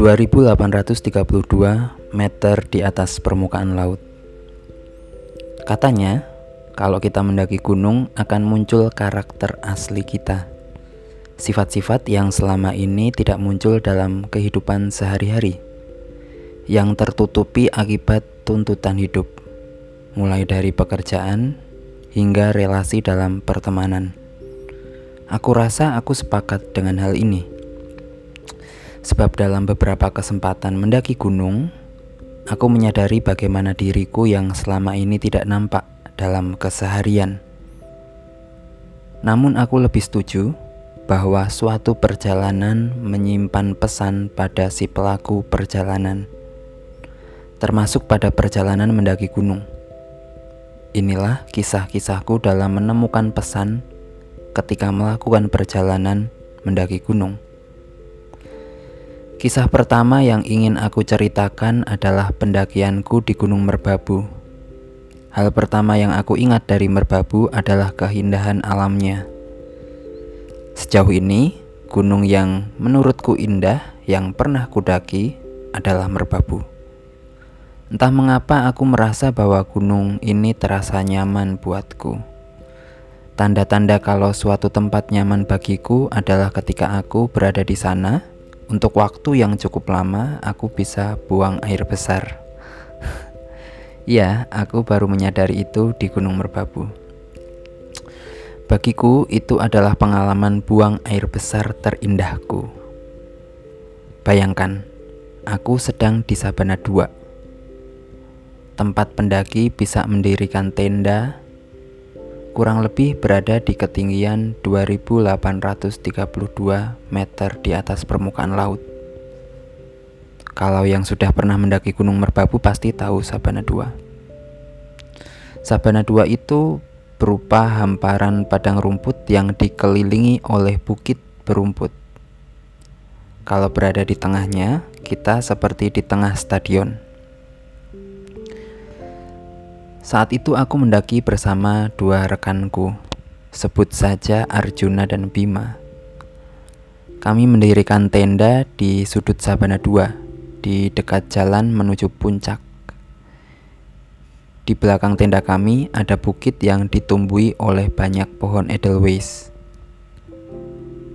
2832 meter di atas permukaan laut. Katanya, kalau kita mendaki gunung akan muncul karakter asli kita. Sifat-sifat yang selama ini tidak muncul dalam kehidupan sehari-hari. Yang tertutupi akibat tuntutan hidup. Mulai dari pekerjaan hingga relasi dalam pertemanan. Aku rasa aku sepakat dengan hal ini. Sebab dalam beberapa kesempatan mendaki gunung, aku menyadari bagaimana diriku yang selama ini tidak nampak dalam keseharian. Namun aku lebih setuju bahwa suatu perjalanan menyimpan pesan pada si pelaku perjalanan, termasuk pada perjalanan mendaki gunung. Inilah kisah-kisahku dalam menemukan pesan ketika melakukan perjalanan mendaki gunung. Kisah pertama yang ingin aku ceritakan adalah pendakianku di Gunung Merbabu. Hal pertama yang aku ingat dari Merbabu adalah keindahan alamnya. Sejauh ini, gunung yang menurutku indah yang pernah kudaki adalah Merbabu. Entah mengapa aku merasa bahwa gunung ini terasa nyaman buatku. Tanda-tanda kalau suatu tempat nyaman bagiku adalah ketika aku berada di sana untuk waktu yang cukup lama, aku bisa buang air besar. ya, aku baru menyadari itu di Gunung Merbabu. Bagiku, itu adalah pengalaman buang air besar terindahku. Bayangkan, aku sedang di Sabana 2. Tempat pendaki bisa mendirikan tenda kurang lebih berada di ketinggian 2832 meter di atas permukaan laut. Kalau yang sudah pernah mendaki Gunung Merbabu pasti tahu Sabana 2. Sabana 2 itu berupa hamparan padang rumput yang dikelilingi oleh bukit berumput. Kalau berada di tengahnya, kita seperti di tengah stadion. Saat itu aku mendaki bersama dua rekanku, sebut saja Arjuna dan Bima. Kami mendirikan tenda di sudut Sabana 2, di dekat jalan menuju puncak. Di belakang tenda kami ada bukit yang ditumbuhi oleh banyak pohon edelweiss.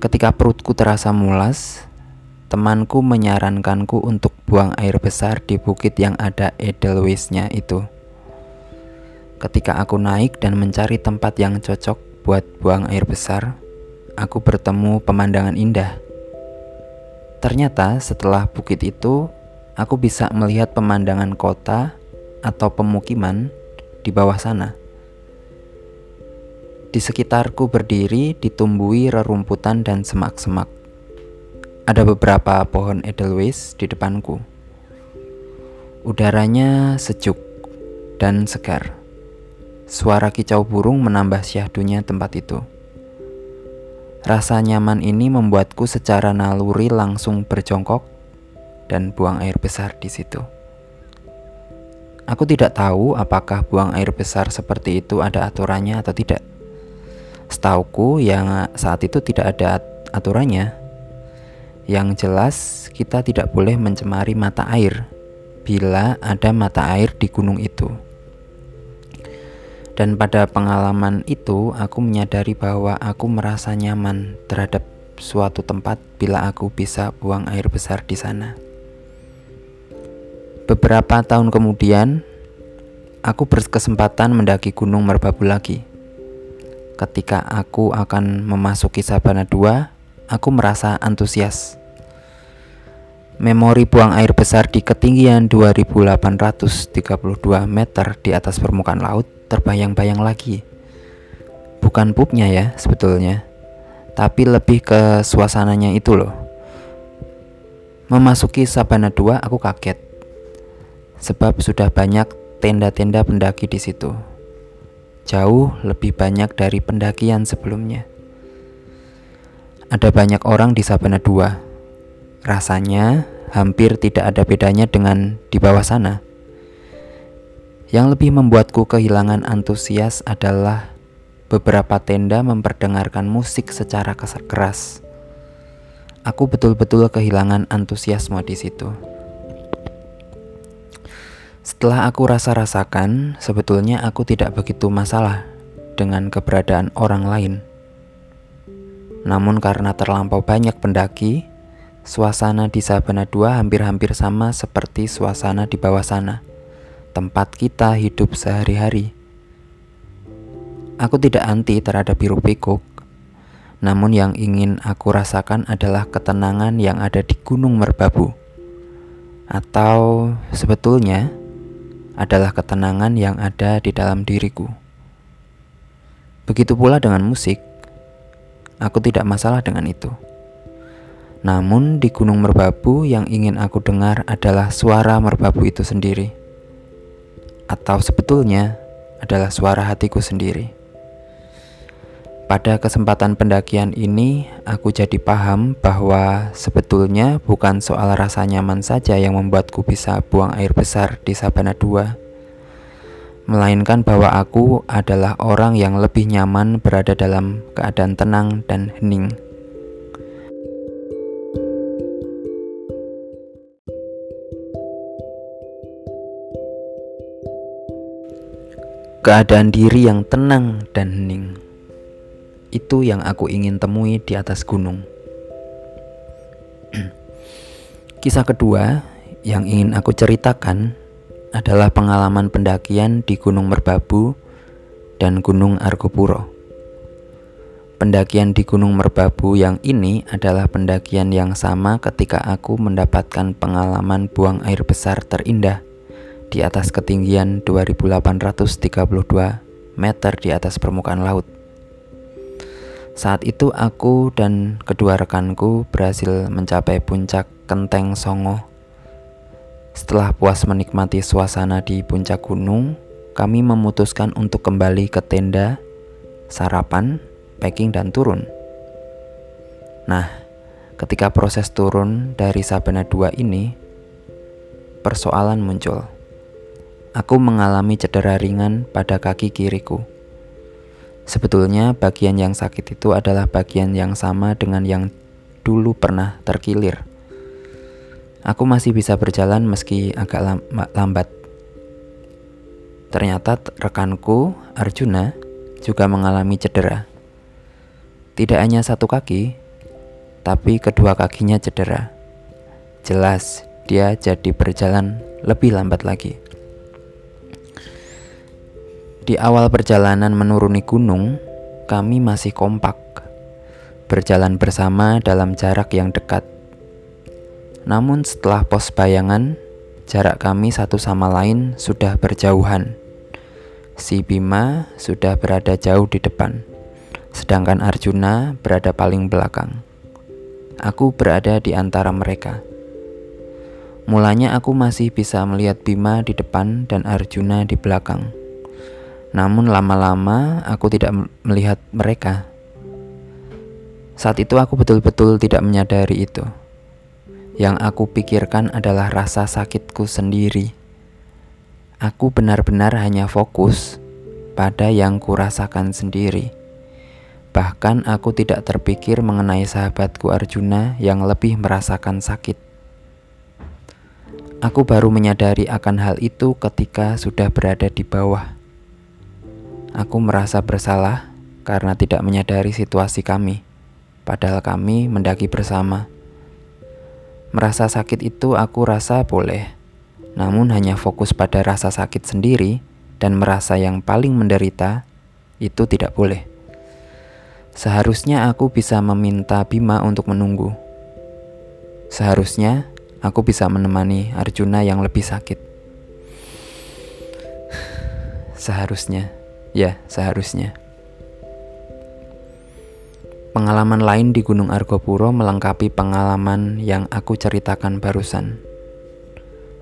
Ketika perutku terasa mulas, temanku menyarankanku untuk buang air besar di bukit yang ada edelweissnya itu. Ketika aku naik dan mencari tempat yang cocok buat buang air besar, aku bertemu pemandangan indah. Ternyata setelah bukit itu, aku bisa melihat pemandangan kota atau pemukiman di bawah sana. Di sekitarku berdiri ditumbuhi rerumputan dan semak-semak. Ada beberapa pohon edelweiss di depanku. Udaranya sejuk dan segar. Suara kicau burung menambah syahdunya tempat itu. Rasa nyaman ini membuatku secara naluri langsung berjongkok dan buang air besar di situ. Aku tidak tahu apakah buang air besar seperti itu ada aturannya atau tidak. Setauku yang saat itu tidak ada aturannya. Yang jelas kita tidak boleh mencemari mata air bila ada mata air di gunung itu. Dan pada pengalaman itu, aku menyadari bahwa aku merasa nyaman terhadap suatu tempat bila aku bisa buang air besar di sana. Beberapa tahun kemudian, aku berkesempatan mendaki Gunung Merbabu lagi. Ketika aku akan memasuki Sabana 2, aku merasa antusias. Memori buang air besar di ketinggian 2832 meter di atas permukaan laut terbayang-bayang lagi. Bukan pupnya ya sebetulnya, tapi lebih ke suasananya itu loh. Memasuki Sabana 2 aku kaget. Sebab sudah banyak tenda-tenda pendaki di situ. Jauh lebih banyak dari pendakian sebelumnya. Ada banyak orang di Sabana 2. Rasanya hampir tidak ada bedanya dengan di bawah sana. Yang lebih membuatku kehilangan antusias adalah beberapa tenda memperdengarkan musik secara keras. Aku betul-betul kehilangan antusiasme di situ. Setelah aku rasa-rasakan, sebetulnya aku tidak begitu masalah dengan keberadaan orang lain. Namun karena terlampau banyak pendaki, suasana di Sabana 2 hampir-hampir sama seperti suasana di bawah sana, tempat kita hidup sehari-hari. Aku tidak anti terhadap biru pikuk, namun yang ingin aku rasakan adalah ketenangan yang ada di Gunung Merbabu. Atau sebetulnya adalah ketenangan yang ada di dalam diriku. Begitu pula dengan musik. Aku tidak masalah dengan itu. Namun di Gunung Merbabu yang ingin aku dengar adalah suara merbabu itu sendiri. Atau sebetulnya adalah suara hatiku sendiri. Pada kesempatan pendakian ini, aku jadi paham bahwa sebetulnya bukan soal rasa nyaman saja yang membuatku bisa buang air besar di Sabana 2, melainkan bahwa aku adalah orang yang lebih nyaman berada dalam keadaan tenang dan hening. Keadaan diri yang tenang dan hening. Itu yang aku ingin temui di atas gunung. Kisah kedua yang ingin aku ceritakan adalah pengalaman pendakian di Gunung Merbabu dan Gunung Argopuro. Pendakian di Gunung Merbabu yang ini adalah pendakian yang sama ketika aku mendapatkan pengalaman buang air besar terindah di atas ketinggian 2832 meter di atas permukaan laut. Saat itu aku dan kedua rekanku berhasil mencapai puncak Kenteng Songo. Setelah puas menikmati suasana di puncak gunung, kami memutuskan untuk kembali ke tenda, sarapan, packing dan turun. Nah, ketika proses turun dari Sabana 2 ini, persoalan muncul. Aku mengalami cedera ringan pada kaki kiriku. Sebetulnya bagian yang sakit itu adalah bagian yang sama dengan yang dulu pernah terkilir. Aku masih bisa berjalan meski agak lambat. Ternyata rekanku, Arjuna, juga mengalami cedera. Tidak hanya satu kaki, tapi kedua kakinya cedera. Jelas, dia jadi berjalan lebih lambat lagi. Di awal perjalanan menuruni gunung, kami masih kompak, berjalan bersama dalam jarak yang dekat. Namun, setelah pos bayangan, jarak kami satu sama lain sudah berjauhan. Si Bima sudah berada jauh di depan, sedangkan Arjuna berada paling belakang. Aku berada di antara mereka. Mulanya aku masih bisa melihat Bima di depan dan Arjuna di belakang. Namun lama-lama aku tidak melihat mereka. Saat itu aku betul-betul tidak menyadari itu. Yang aku pikirkan adalah rasa sakitku sendiri. Aku benar-benar hanya fokus pada yang kurasakan sendiri. Bahkan aku tidak terpikir mengenai sahabatku Arjuna yang lebih merasakan sakit. Aku baru menyadari akan hal itu ketika sudah berada di bawah. Aku merasa bersalah karena tidak menyadari situasi kami, padahal kami mendaki bersama. Merasa sakit itu aku rasa boleh, namun hanya fokus pada rasa sakit sendiri dan merasa yang paling menderita itu tidak boleh. Seharusnya aku bisa meminta Bima untuk menunggu. Seharusnya aku bisa menemani Arjuna yang lebih sakit. Seharusnya. Ya, seharusnya. Pengalaman lain di Gunung Argopuro melengkapi pengalaman yang aku ceritakan barusan.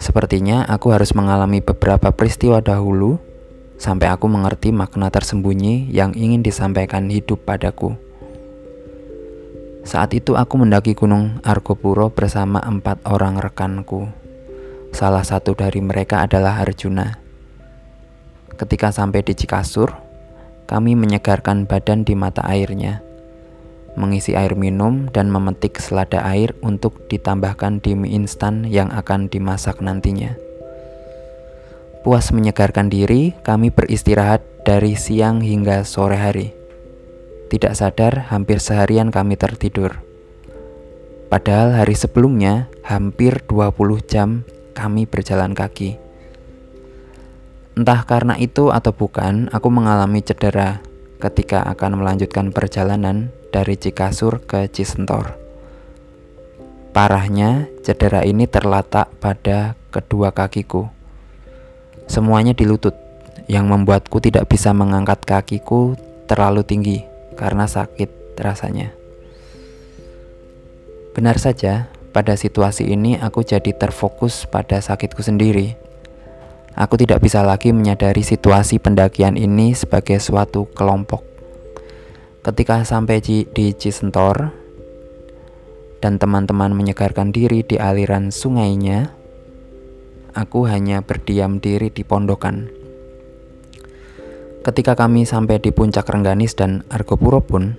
Sepertinya aku harus mengalami beberapa peristiwa dahulu sampai aku mengerti makna tersembunyi yang ingin disampaikan hidup padaku. Saat itu aku mendaki Gunung Argopuro bersama empat orang rekanku. Salah satu dari mereka adalah Arjuna. Ketika sampai di Cikasur, kami menyegarkan badan di mata airnya. mengisi air minum, dan memetik selada air untuk ditambahkan di mie instan yang akan dimasak nantinya. Puas menyegarkan diri, kami beristirahat dari siang hingga sore hari. Tidak sadar, hampir seharian kami tertidur. Padahal hari sebelumnya, hampir 20 jam kami berjalan kaki. Entah karena itu atau bukan, aku mengalami cedera ketika akan melanjutkan perjalanan dari Cikasur ke Cisentor. Parahnya, cedera ini terletak pada kedua kakiku. Semuanya di lutut, yang membuatku tidak bisa mengangkat kakiku terlalu tinggi karena sakit rasanya. Benar saja, pada situasi ini aku jadi terfokus pada sakitku sendiri. Aku tidak bisa lagi menyadari situasi pendakian ini sebagai suatu kelompok. Ketika sampai di Cisentor dan teman-teman menyegarkan diri di aliran sungainya, aku hanya berdiam diri di pondokan Ketika kami sampai di puncak Rengganis dan Argopuro pun,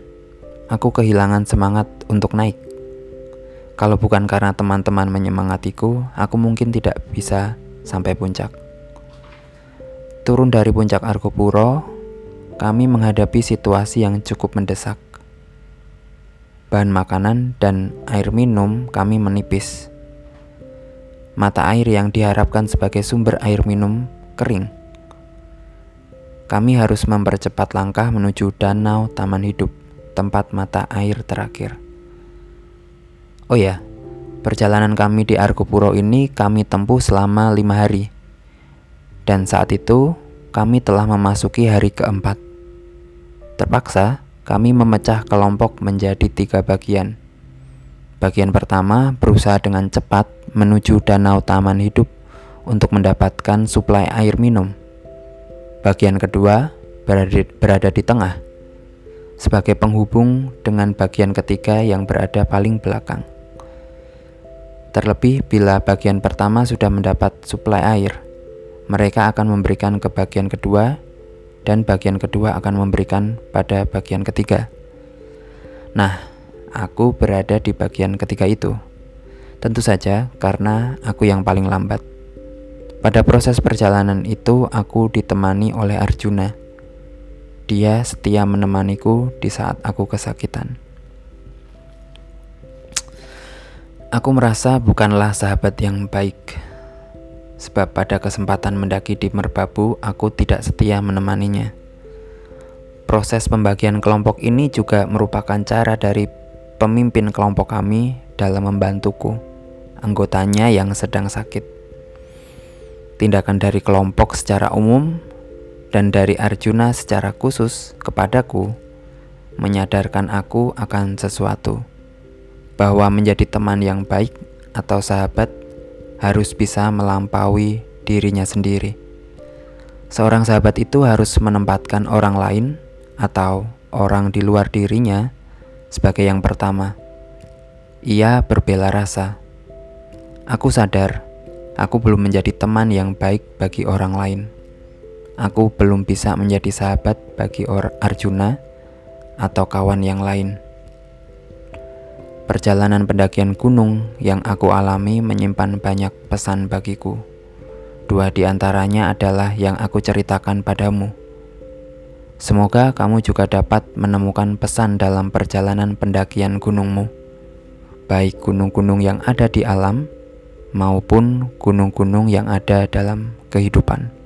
aku kehilangan semangat untuk naik. Kalau bukan karena teman-teman menyemangatiku, aku mungkin tidak bisa sampai puncak. Turun dari puncak Argopuro, kami menghadapi situasi yang cukup mendesak. Bahan makanan dan air minum kami menipis. Mata air yang diharapkan sebagai sumber air minum kering kami harus mempercepat langkah menuju danau taman hidup, tempat mata air terakhir. Oh ya, perjalanan kami di Argopuro ini kami tempuh selama lima hari. Dan saat itu, kami telah memasuki hari keempat. Terpaksa, kami memecah kelompok menjadi tiga bagian. Bagian pertama berusaha dengan cepat menuju danau taman hidup untuk mendapatkan suplai air minum. Bagian kedua berada di, berada di tengah, sebagai penghubung dengan bagian ketiga yang berada paling belakang. Terlebih bila bagian pertama sudah mendapat suplai air, mereka akan memberikan ke bagian kedua, dan bagian kedua akan memberikan pada bagian ketiga. Nah, aku berada di bagian ketiga itu. Tentu saja karena aku yang paling lambat. Pada proses perjalanan itu, aku ditemani oleh Arjuna. Dia setia menemaniku di saat aku kesakitan. Aku merasa bukanlah sahabat yang baik, sebab pada kesempatan mendaki di Merbabu, aku tidak setia menemaninya. Proses pembagian kelompok ini juga merupakan cara dari pemimpin kelompok kami dalam membantuku, anggotanya yang sedang sakit tindakan dari kelompok secara umum dan dari Arjuna secara khusus kepadaku menyadarkan aku akan sesuatu bahwa menjadi teman yang baik atau sahabat harus bisa melampaui dirinya sendiri. Seorang sahabat itu harus menempatkan orang lain atau orang di luar dirinya sebagai yang pertama. Ia berbela rasa. Aku sadar Aku belum menjadi teman yang baik bagi orang lain. Aku belum bisa menjadi sahabat bagi Arjuna atau kawan yang lain. Perjalanan pendakian gunung yang aku alami menyimpan banyak pesan bagiku. Dua di antaranya adalah yang aku ceritakan padamu. Semoga kamu juga dapat menemukan pesan dalam perjalanan pendakian gunungmu, baik gunung-gunung yang ada di alam maupun gunung-gunung yang ada dalam kehidupan.